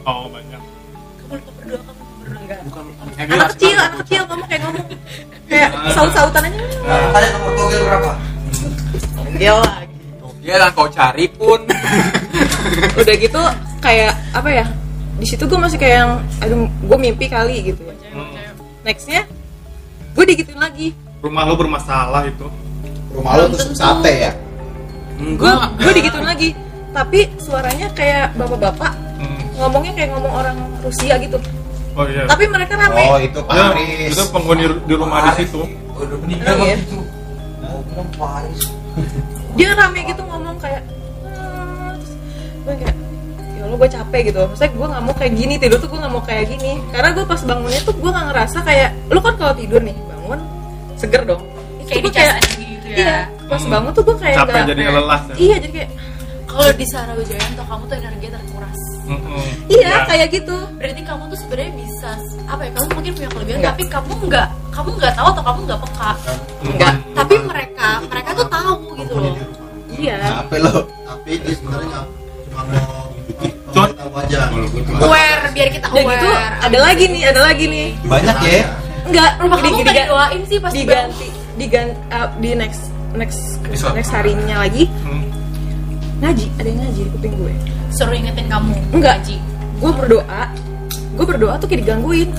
Oh banyak. Kamu lupa berdoa kamu enggak. Bukan anak kecil anak kecil ngomong kayak ngomong. Kayak saut-sautan aja. Kalian nomor togel berapa? Dia lagi Dia lah kau cari pun. <laughs> udah gitu kayak apa ya di situ gue masih kayak yang aduh gue mimpi kali gitu ya nextnya gue digituin lagi rumah lo bermasalah itu Rumah lo tuh sate ya? gue gue digituin lagi tapi suaranya kayak bapak-bapak Hmm. ngomongnya kayak ngomong orang Rusia gitu oh iya tapi mereka rame Oh itu Ya, Paris. itu penghuni di rumah di situ Udah meninggal Emang ya? itu. Oh, Paris. dia rame gitu kayak "Ah," terus gue kayak ya Allah gue capek gitu. Maksudnya gue nggak mau kayak gini tidur tuh gue nggak mau kayak gini. Karena gue pas bangunnya tuh gue nggak ngerasa kayak lu kan kalau tidur nih bangun seger dong. Kayak dicas energi gitu ya. iya pas bangun tuh gue kayak Capek nggak jadi kayak- lelah ya? iya jadi kayak kalau di Sarawijaya tuh kamu tuh energi terkuras. Mm-mm. iya Ya. kayak gitu. Berarti kamu tuh sebenarnya bisa apa ya kamu mungkin punya kelebihan Enggak. tapi kamu nggak kamu nggak tahu atau kamu nggak peka. Enggak tapi mereka mereka tuh tahu gitu loh iya Capek lo. tapi dia sebenarnya cuma mau Cot. aware biar kita udah aware gitu ada lagi nih ada lagi nih Banyak ya? enggak rumah kamu diga- didoain sih pasti diganti diganti uh, di next next Episode. next harinya lagi Hmm. ngaji ada yang ngaji di kuping gue suruh ingetin kamu Enggak. Haji. gue berdoa gue berdoa tuh kayak digangguin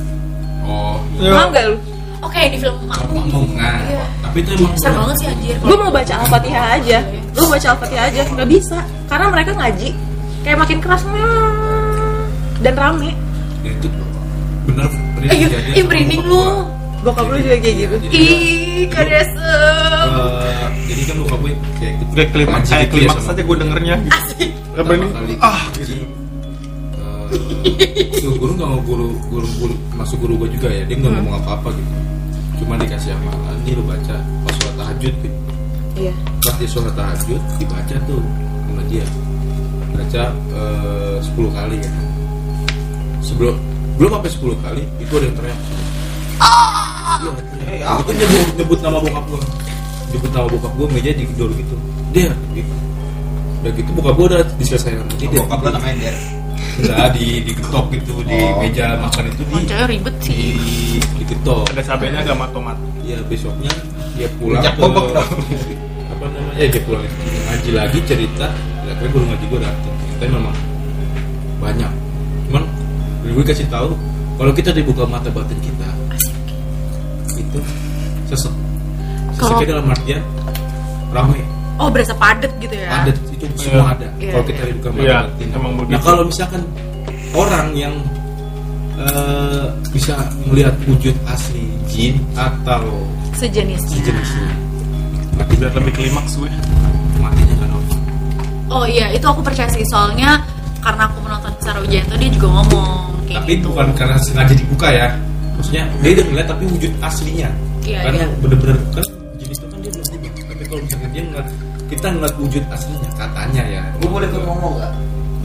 oh Ya. paham gak lu oke di film makmum. Omongan Iya. tapi itu emang serem banget sih anjir. Gue mau baca al-fatihah aja. Gue mau baca al-fatihah aja. Nggak bisa karena mereka ngaji. Kayak makin keras dan rame. Ya, itu bener eh kejadian ih merinding lu gua. bokap lu juga kayak gitu. Jadi, ih kadesem eh, jadi kan bokap gue kayak gitu. Udah klimaks ngaji kayak gitu ya klimaks aja gue dengernya. Asik. Gak berani ah ngaji, eh, tuh guru nggak mau guru guru guru masuk guru gue juga ya. Dia nggak ngomong apa apa gitu. Cuma dikasih amalan ini lu baca pas sholat tahajud gitu. Iya. Pas dia sholat tahajud dibaca tuh sama dia. Baca eh, 10 kali kan sebelum belum sampai 10 kali itu ada yang teriak. Iya, itu nyebut, nyebut nama bokap gua. Nyebut nama bokap gua meja digedor gitu. Dia gitu. Udah gitu bokap gua udah diselesaikan sama dia. Bokap lo namanya Der. Udah di digetok gitu di Oh. meja makan itu di Konconya ribet di sih digetok ada cabenya agak tomat? Ya besoknya dia pulang Rujak ke bobok dong. <laughs> apa namanya? Ya dia pulang ngaji lagi cerita. Ya gue guru ngaji gue datang ternyata memang banyak. Cuman gue kasih tahu kalau kita dibuka mata batin kita itu sesek. Kalau- seseknya dalam artian ramai. Oh berasa padet gitu ya? Ada itu semua ada. Iya, kalau iya. kita dibuka mata Iya, batin. emang nah kalau misalkan orang yang eh, bisa melihat wujud asli jin atau sejenisnya. sejenisnya. Mati biar lebih klimaks gue matinya kan apa. Oh iya itu aku percaya sih. Soalnya karena aku menonton Sarawijaya itu dia juga ngomong kayak tapi gitu. bukan karena sengaja dibuka ya. Maksudnya dia udah ngeliat tapi wujud aslinya. Iya, karena iya. bener-bener kan jenis itu kan dia belum dibuka tapi kalau misalnya dia ngeliat kita ngeliat wujud aslinya katanya ya Gue boleh ikut ngomong nggak?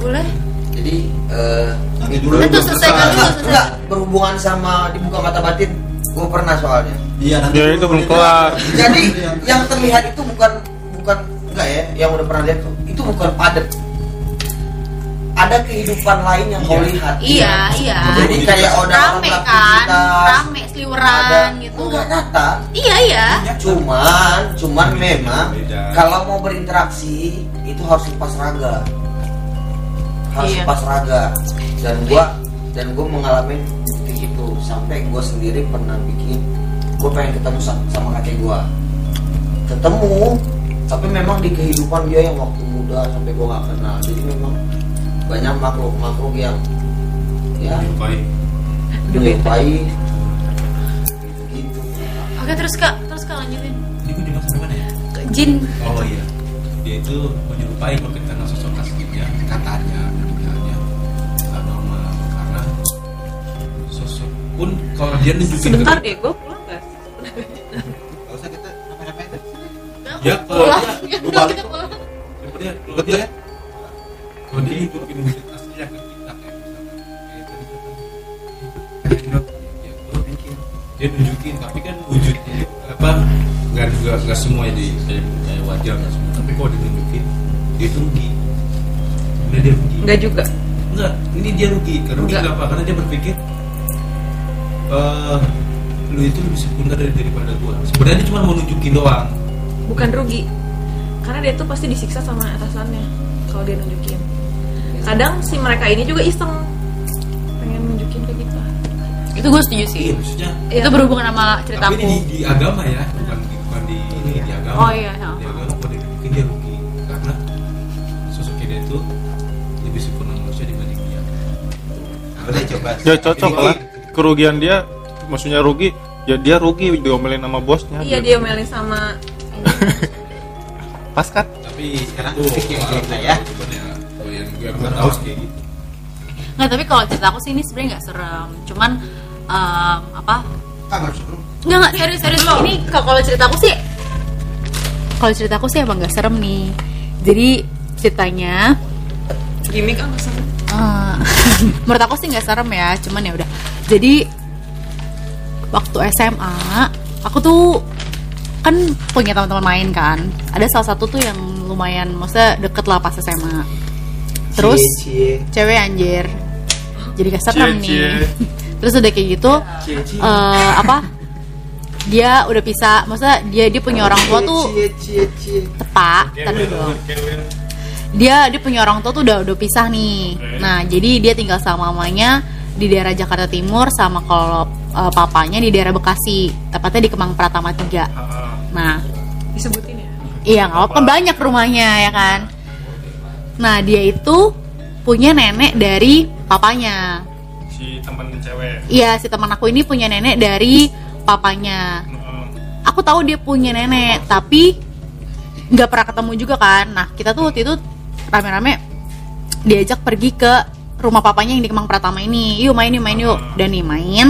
boleh Jadi eh Nanti ini dulu. Itu selesai dulu, selesai. Enggak berhubungan sama dibuka mata batin. Gue pernah soalnya. iya nanti Ya, itu belum kelar. Jadi yang terlihat itu bukan bukan enggak ya, yang udah pernah lihat tuh itu bukan padat. Ada kehidupan lain yang kau lihat. iya iya Jadi kayak orang rame kan rame seliweran gitu Enggak nyata. iya iya Cuman, cuman memang kalau mau berinteraksi itu harus lepas raga. Harus Iya. lepas raga. Dan gua dan gua mengalami titik itu sampai gua sendiri pernah bikin gua pengen ketemu sama, sama kakek gua. Ketemu, tapi memang di kehidupan dia yang waktu muda sampai gua gak kenal. Jadi memang banyak makhluk-makhluk yang ya menyerupai. menyerupai. Gitu. oke terus kak. Terus kak lanjutin. Ini gue dimaksud mana ya? Ke jin. Oh iya. Dia itu menyerupai kalau kita nggak sosok aslinya katanya katanya. Nggak normal karena sosok pun kalau dia nunjukin sebentar deh gue pulang gak Gak usah kita sampai-sampai ya kalau pulang dia lu balik. kita pulang kalau dia <laughs> kalau dia nunjukin wujud aslinya ke kita kayak misalkan kayak tadi ya, dia nunjukin tapi kan wujudnya apa nggak nggak nggak semua jadi kayak kayak wajah nggak semua tapi kalau ditunjukin dia itu rugi sebenarnya dia rugi nggak juga Enggak, ini dia rugi. Karena rugi kenapa? Karena dia berpikir eh lu itu lebih sempurna dari daripada gua. Sebenarnya cuma mau nunjukin doang. bukan rugi karena dia tuh pasti disiksa sama atasannya kalau dia nunjukin kadang si mereka ini juga iseng. Pengen nunjukin ke kita itu gue setuju sih. Iya, maksudnya itu berhubungan sama ceritaku tapi ini di, di agama ya bukan di, bukan di ini di agama. Oh, iya, di agama kalau dia mungkin dia rugi. Karena sosoknya dia itu lebih sempurna manusia dibanding dia. Udah coba. ya cocok lah. Kerugian dia maksudnya rugi ya dia rugi diomelin sama bosnya. Iya gitu. dia melin sama pas <laughs> kan tapi Sekarang kita ya. Ya gue tahu kayak gitu. Nggak tapi kalau cerita aku sih ini sebenarnya nggak serem. Cuman em, apa? Ah, nggak seru. nggak nggak serius serius. Ini kalau kalau cerita aku sih kalau cerita aku sih emang nggak serem nih. Jadi ceritanya gimmick kan serem? Eh, <laughs> menurut aku sih nggak serem ya. Cuman ya udah. Jadi waktu SMA aku tuh kan punya teman-teman main kan. Ada salah satu tuh yang lumayan maksudnya deket lah pas SMA terus Cie, cewek anjir. Jadi Cie, nih. Cie. terus udah kayak gitu eh, apa? Dia udah pisah maksudnya dia dia punya orang tua tuh cie, cie, cie. tepak tadi dong dia dia punya orang tua tuh udah udah pisah nih. Nah jadi dia tinggal sama mamanya di daerah Jakarta Timur sama kalau eh, papanya di daerah Bekasi tepatnya di Kemang Pratama 3 nah. Disebutin ya? Iya nggak apa? banyak rumahnya ya kan nah dia itu punya nenek dari papanya. Si temen cewek. Iya si teman aku ini punya nenek dari papanya. Heeh. aku tahu dia punya nenek tapi nggak pernah ketemu juga kan. Nah kita tuh waktu itu rame-rame diajak pergi ke rumah papanya yang di Kemang Pratama ini. Yuk main yuk main yuk. Dan nih main.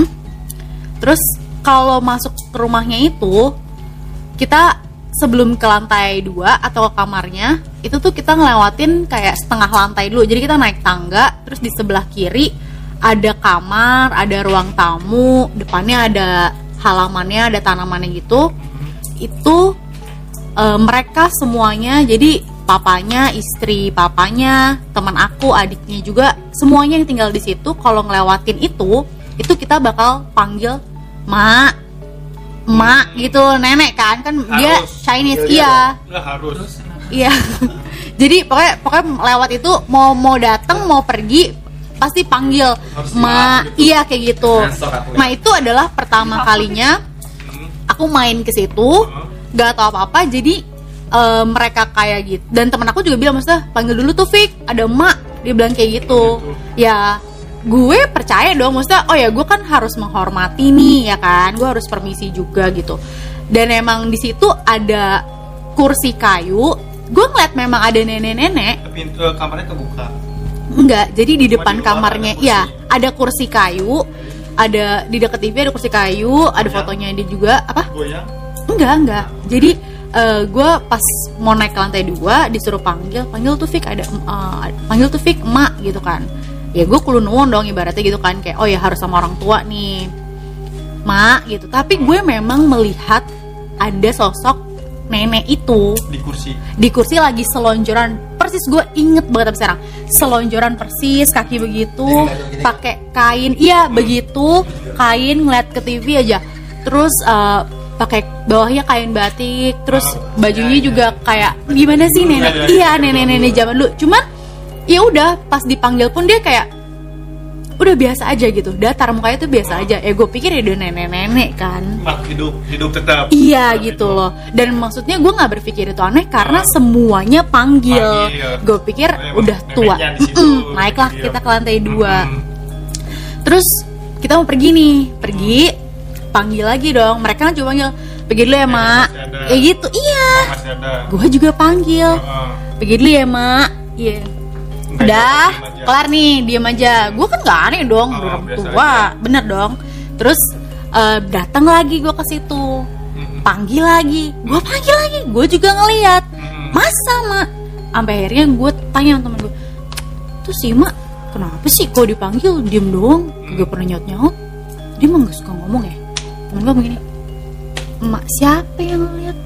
Terus kalau masuk ke rumahnya itu kita sebelum ke lantai dua atau ke kamarnya itu tuh kita ngelewatin kayak setengah lantai dulu. Jadi kita naik tangga terus di sebelah kiri ada kamar ada ruang tamu depannya ada halamannya ada tanamannya gitu. Itu eh, mereka semuanya jadi papanya istri papanya teman aku adiknya juga semuanya yang tinggal di situ kalau ngelewatin itu itu kita bakal panggil mak mak gitu nenek kan? Kan dia Harus. Chinese iya nggak harus iya. <laughs> Jadi pokoknya pokoknya lewat itu mau mau datang mau pergi pasti panggil ma iya kayak gitu. Nah itu adalah pertama kalinya aku main ke situ. Gak tau apa apa jadi eh, mereka kayak gitu dan temen aku juga bilang maksudnya panggil dulu tuh Fik. Ada emak dia bilang kayak gitu. Ya gue percaya dong maksudnya oh ya gue kan harus menghormati nih ya kan? Gue harus permisi juga gitu. Dan emang di situ ada kursi kayu gue ngeliat memang ada nenek-nenek pintu eh, kamarnya kebuka Enggak, jadi di depan di kamarnya, ada ya ada kursi kayu, ada di dekat TV ada kursi kayu, ada Goyang. fotonya dia juga apa? goyang Enggak, enggak. Jadi gue pas mau naik ke lantai dua disuruh panggil, panggil tuh Fik ada, eh, panggil tuh Fik emak gitu kan. Ya gue kulo nuwun dong ibaratnya gitu kan kayak oh ya harus sama orang tua nih, mak gitu. Tapi gue memang melihat ada sosok nenek itu di kursi. di kursi lagi selonjoran persis gue inget banget sekarang. Selonjoran persis kaki begitu pakai kain. Iya begitu kain ngeliat ke TV aja. Terus eh, pakai bawahnya kain batik terus bajunya juga kayak gimana sih nenek? iya nenek-nenek zaman dulu. Cuman ya udah pas dipanggil pun dia kayak udah biasa aja gitu datar mukanya tuh biasa aja ya gue pikir ya udah nenek-nenek kan mak hidup hidup tetap Iya Tetap gitu hidup. loh. Dan maksudnya gue nggak berpikir itu aneh karena semuanya panggil. Panggil. Gue pikir Oh, emang udah tua. Mm-mm, naiklah Iya. kita ke lantai dua. Terus kita mau pergi nih, pergi panggil lagi dong. Mereka kan cuma panggil pergi dulu ya Nenek mak. Kayak gitu. Iya. Gue juga panggil. Pergi dulu ya mak. Iya. Nggak Udah, diem kelar nih, diam aja. Gue kan gak aneh dong, Oh, orang tua, aja. bener dong. Terus eh, datang lagi gue ke situ, Mm-mm. panggil lagi, gue panggil lagi, gue juga ngeliat, Mm-mm. masa mak? Sampai akhirnya gue tanya sama temen gue, tuh si mak kenapa sih kok dipanggil diem doang, gak pernah nyaut nyaut? Dia emang gak suka ngomong ya? Temen gue begini, emak siapa yang ngeliat?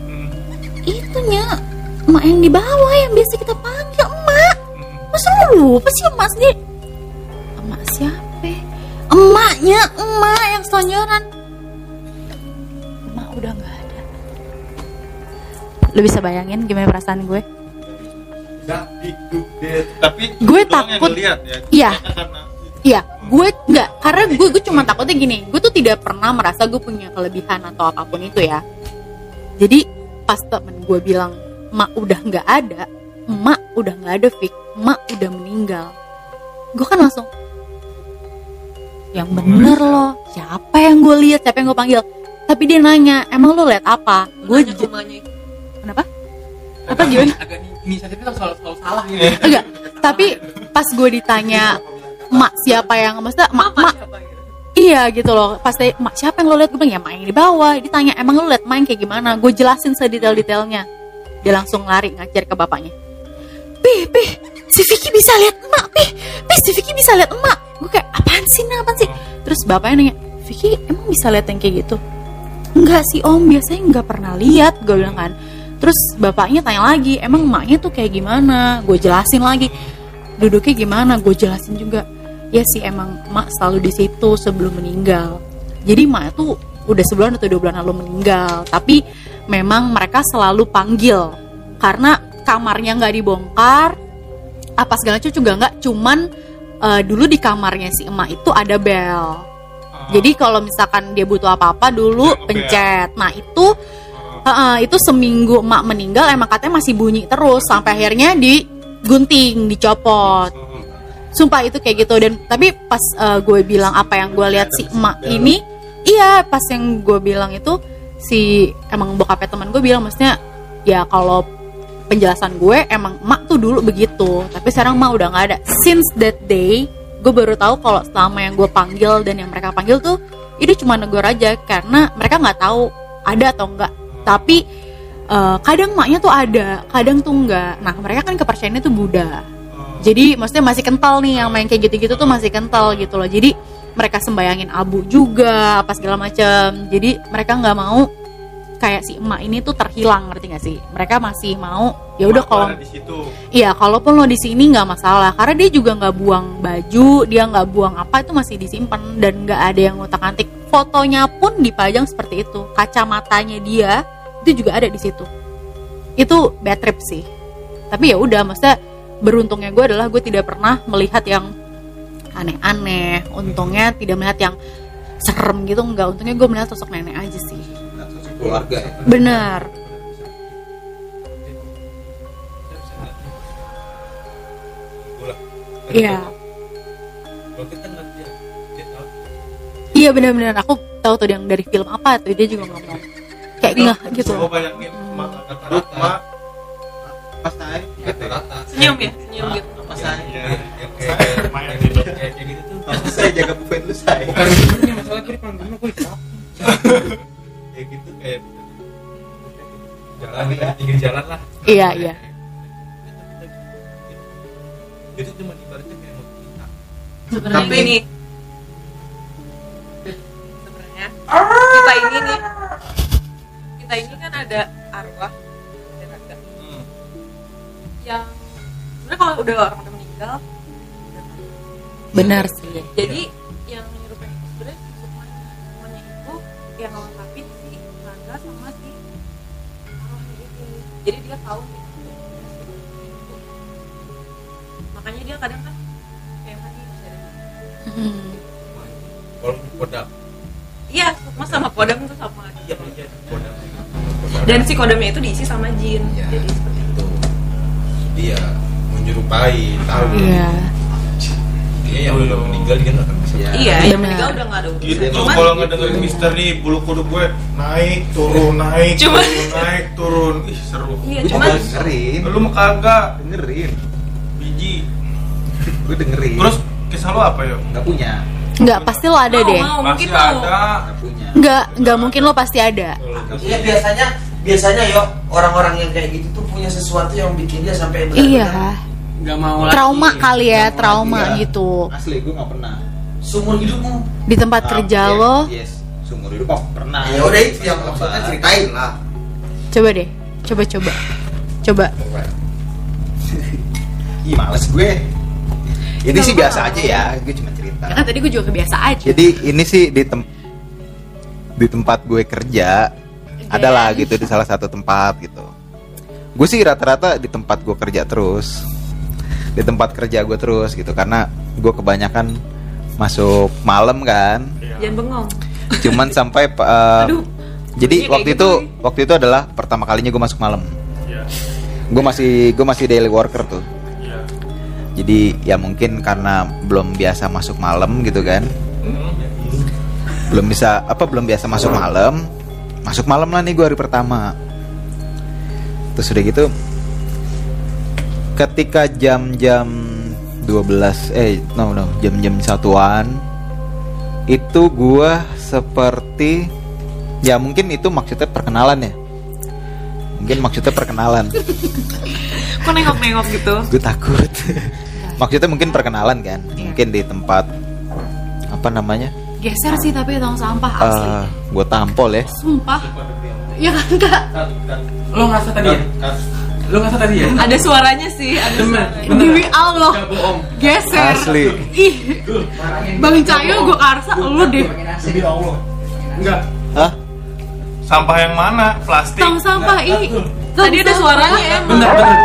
Itunya, emak yang di bawah yang biasa kita panggil emak. Masa lu lupa sih emak sendiri? Emak siapa? Emaknya, emak yang selonjoran. Emak udah nggak ada. Lu bisa bayangin gimana perasaan gue? tapi Gue takut. ngeliat ya Iya. karena Iya, gue nggak karena gue gue cuma takutnya gini gue tuh tidak pernah merasa gue punya kelebihan atau apa pun itu ya jadi pas temen gue bilang mak udah nggak ada emak udah nggak ada Fik. Emak udah meninggal. Gue kan langsung yang bener loh. Siapa yang gue lihat? Siapa yang gue panggil? Tapi dia nanya emang lo lihat apa? Gue kenapa? Apa gimana? agak inisiatifnya tuh selalu, selalu salah gitu enggak. Tapi pas gue ditanya mak siapa yang maksudnya mak mak gitu. iya gitu loh. Pas tanya, mak siapa yang lo lihat? Gue bilang ya mak yang di bawah. Ditanya emang lo lihat main kayak gimana? Gue jelasin sedetail detailnya dia langsung lari ngajar ke bapaknya pih pih si Vicky bisa lihat emak pih pih si Vicky bisa lihat emak. Gue kayak apaan sih nah apaan sih? Terus bapaknya nanya Vicky emang bisa lihat yang kayak gitu? Enggak sih om. Biasanya nggak pernah lihat gue bilang kan. Terus bapaknya tanya lagi emang emaknya tuh kayak gimana? Gue jelasin lagi duduknya gimana? Gue jelasin juga ya sih emang emak selalu di situ sebelum meninggal. Jadi emak tuh udah sebulan atau dua bulan lalu meninggal tapi memang mereka selalu panggil. Karena kamarnya nggak dibongkar. Apa segala macam juga nggak cuman eh, dulu di kamarnya si emak itu ada bel. Jadi kalau misalkan dia butuh apa-apa dulu ngebel. pencet. Nah itu Heeh, itu seminggu emak meninggal emang katanya masih bunyi terus sampai akhirnya digunting, dicopot. Sumpah itu kayak gitu. Dan tapi pas eh, gue bilang apa yang gue lihat si emak ini, iya pas yang gue bilang itu si emang bokapnya teman gue bilang maksudnya ya kalau penjelasan gue emang emak tuh dulu begitu. Tapi sekarang emak udah nggak ada. Since that day gue baru tahu kalau selama yang gue panggil dan yang mereka panggil tuh itu cuma negor aja. Karena mereka nggak tahu ada atau enggak tapi eh, kadang emaknya tuh ada kadang tuh enggak nah mereka kan kepercayaannya tuh Buddha. Jadi maksudnya masih kental nih yang main kayak gitu-gitu tuh masih kental gitu loh. Jadi mereka sembayangin abu juga apa segala macam. Jadi mereka nggak mau kayak si emak ini tuh terhilang ngerti gak sih mereka masih mau ya udah kalau Iya, kalaupun lo di sini nggak masalah, karena dia juga nggak buang baju, dia nggak buang apa itu masih disimpan dan nggak ada yang ngutak antik. Fotonya pun dipajang seperti itu, kacamatanya dia itu juga ada di situ. Itu bad trip sih. Tapi ya udah, maksudnya beruntungnya gue adalah gue tidak pernah melihat yang aneh-aneh. Untungnya tidak melihat yang serem gitu, nggak. Untungnya gue melihat sosok nenek aja sih. Keluarga ya Benar. Iya. nggak Iya benar-benar aku tahu tuh yang dari film apa tuh dia juga ngomong kayak ngeh gitu. gue bayangin mak Rata-rata. mak pas naik rata-rata Senyum ya, senyum gitu. pas naik ya yang kayak kayak gitu. gitu tuh pas saya jaga buffet lu saya bukan sebenarnya masalah paling bener gue kayak gitu kayak jalan di pinggir jalan lah Iya, iya. itu cuma ibaratnya kayak mau kita Tapi- gini. Sebenarnya kita ini nih, kita ini kan ada arwah, ada raga. Yang sebenarnya kalau udah orang udah meninggal. Benar sih. jadi yang jadi dia tahu gitu. Makanya dia kadang kan kayak tadi bisa ada Hmm. kalau kodam? Iya sukma sama kodam itu sama. Iya iya kodam. Dan si kodamnya itu diisi sama jin. Iya. jadi seperti itu. Dia menyerupai tahu. Iya. dia yang udah meninggal dia nggak akan bisa Iya. iya. yang meninggal udah nggak ada urusan gitu. Cuman- kalau nggak dengerin misteri bulu kuduk gue naik turun naik Cuma- turun naik turun. Ih seru. Iya gue cuman dengerin. Lu mah kagak. Dengerin. Biji. Gue dengerin. Terus kisah lu apa ya nggak punya. Nggak pasti lo ada mau, deh. mau mungkin pasti mau. ada. Nggak punya. Nggak nggak mungkin lo pasti ada. Iya biasanya biasanya yo orang-orang yang kayak gitu tuh punya sesuatu yang bikin dia sampai benar-benar Iya. nggak mau Trauma lagi. kali ya, trauma lagi, ya. gitu. asli gue nggak pernah sumur hidupmu Di tempat Ah, kerja yes, lo, yes. Sumur hidup mah pernah. Ya udah itu yang maksudnya ceritain lah. Coba deh, coba coba, coba. Ih males gue. Ini sih biasa aja ya. Gue cuma cerita. Ya kan tadi gue juga kebiasa aja. jadi ini sih di tem di tempat gue kerja adalah gitu di salah satu tempat gitu. Gue sih rata-rata di tempat gue kerja terus. Di tempat kerja gue terus gitu karena gue kebanyakan masuk malam kan Jangan bengong. cuman sampai uh, Aduh. jadi waktu kayak itu gitu, waktu itu adalah pertama kalinya gue masuk malam Iya. gue masih gue masih daily worker tuh Iya. jadi ya mungkin karena belum biasa masuk malam gitu kan belum bisa apa belum biasa masuk malam masuk malam lah nih gue hari pertama terus udah gitu ketika jam-jam 12 eh no no jam-jam satuan itu gua seperti ya mungkin itu maksudnya perkenalan ya mungkin maksudnya perkenalan <laughs> Kok nengok-nengok gitu? gue takut <laughs> maksudnya mungkin perkenalan kan mungkin di tempat apa namanya Geser sih tapi tong sampah asli. eh gue tampol ya Sumpah. Ya kan kak? Lo ngerasa tadi ya? Lo ngerasa tadi ya? Ada suaranya sih, ada suaranya. Demi Allah. Geser. Asli. Ih. Bang Cayo gue karsa lu deh. Demi Allah. Enggak. Hah? Sampah yang mana? Plastik. Tong sampah ih. Tadi ada suaranya emang. Bener bener.